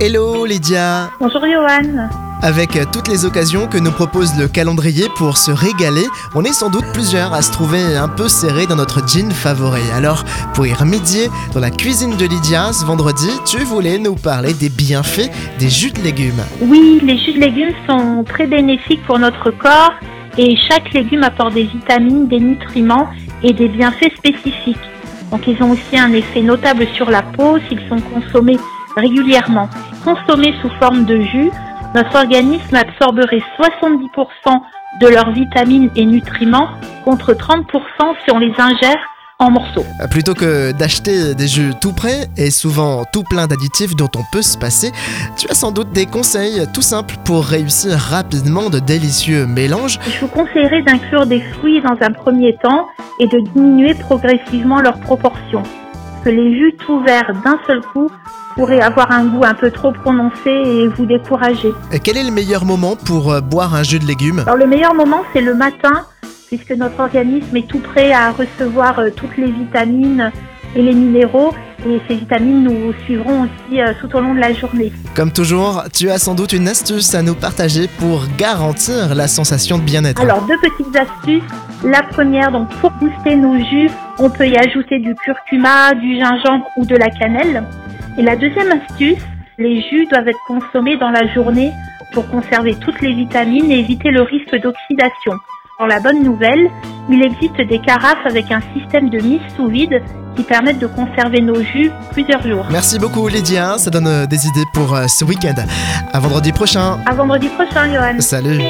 Hello Lydia Bonjour Johan. Avec euh, toutes les occasions que nous propose le calendrier pour se régaler, on est sans doute plusieurs à se trouver un peu serrés dans notre jean favori. Alors, pour y remédier, dans la cuisine de Lydia, ce vendredi, tu voulais nous parler des bienfaits des jus de légumes. Oui, les jus de légumes sont très bénéfiques pour notre corps et chaque légume apporte des vitamines, des nutriments et des bienfaits spécifiques. Donc ils ont aussi un effet notable sur la peau s'ils sont consommés régulièrement. Consommés sous forme de jus, notre organisme absorberait 70% de leurs vitamines et nutriments contre 30% si on les ingère en morceaux. Plutôt que d'acheter des jus tout prêts et souvent tout plein d'additifs dont on peut se passer, tu as sans doute des conseils tout simples pour réussir rapidement de délicieux mélanges. Je vous conseillerais d'inclure des fruits dans un premier temps et de diminuer progressivement leurs proportions. Que les jus tout verts d'un seul coup pourraient avoir un goût un peu trop prononcé et vous décourager. Et quel est le meilleur moment pour euh, boire un jus de légumes? Alors le meilleur moment c'est le matin puisque notre organisme est tout prêt à recevoir euh, toutes les vitamines et les minéraux et ces vitamines nous suivront aussi euh, tout au long de la journée. Comme toujours, tu as sans doute une astuce à nous partager pour garantir la sensation de bien-être. Alors deux petites astuces. La première, donc pour booster nos jus, on peut y ajouter du curcuma, du gingembre ou de la cannelle. Et la deuxième astuce, les jus doivent être consommés dans la journée pour conserver toutes les vitamines et éviter le risque d'oxydation. Pour la bonne nouvelle, il existe des carafes avec un système de mise sous vide qui permettent de conserver nos jus plusieurs jours. Merci beaucoup Lydia, ça donne euh, des idées pour euh, ce week-end. À vendredi prochain. À vendredi prochain, Johan. Salut.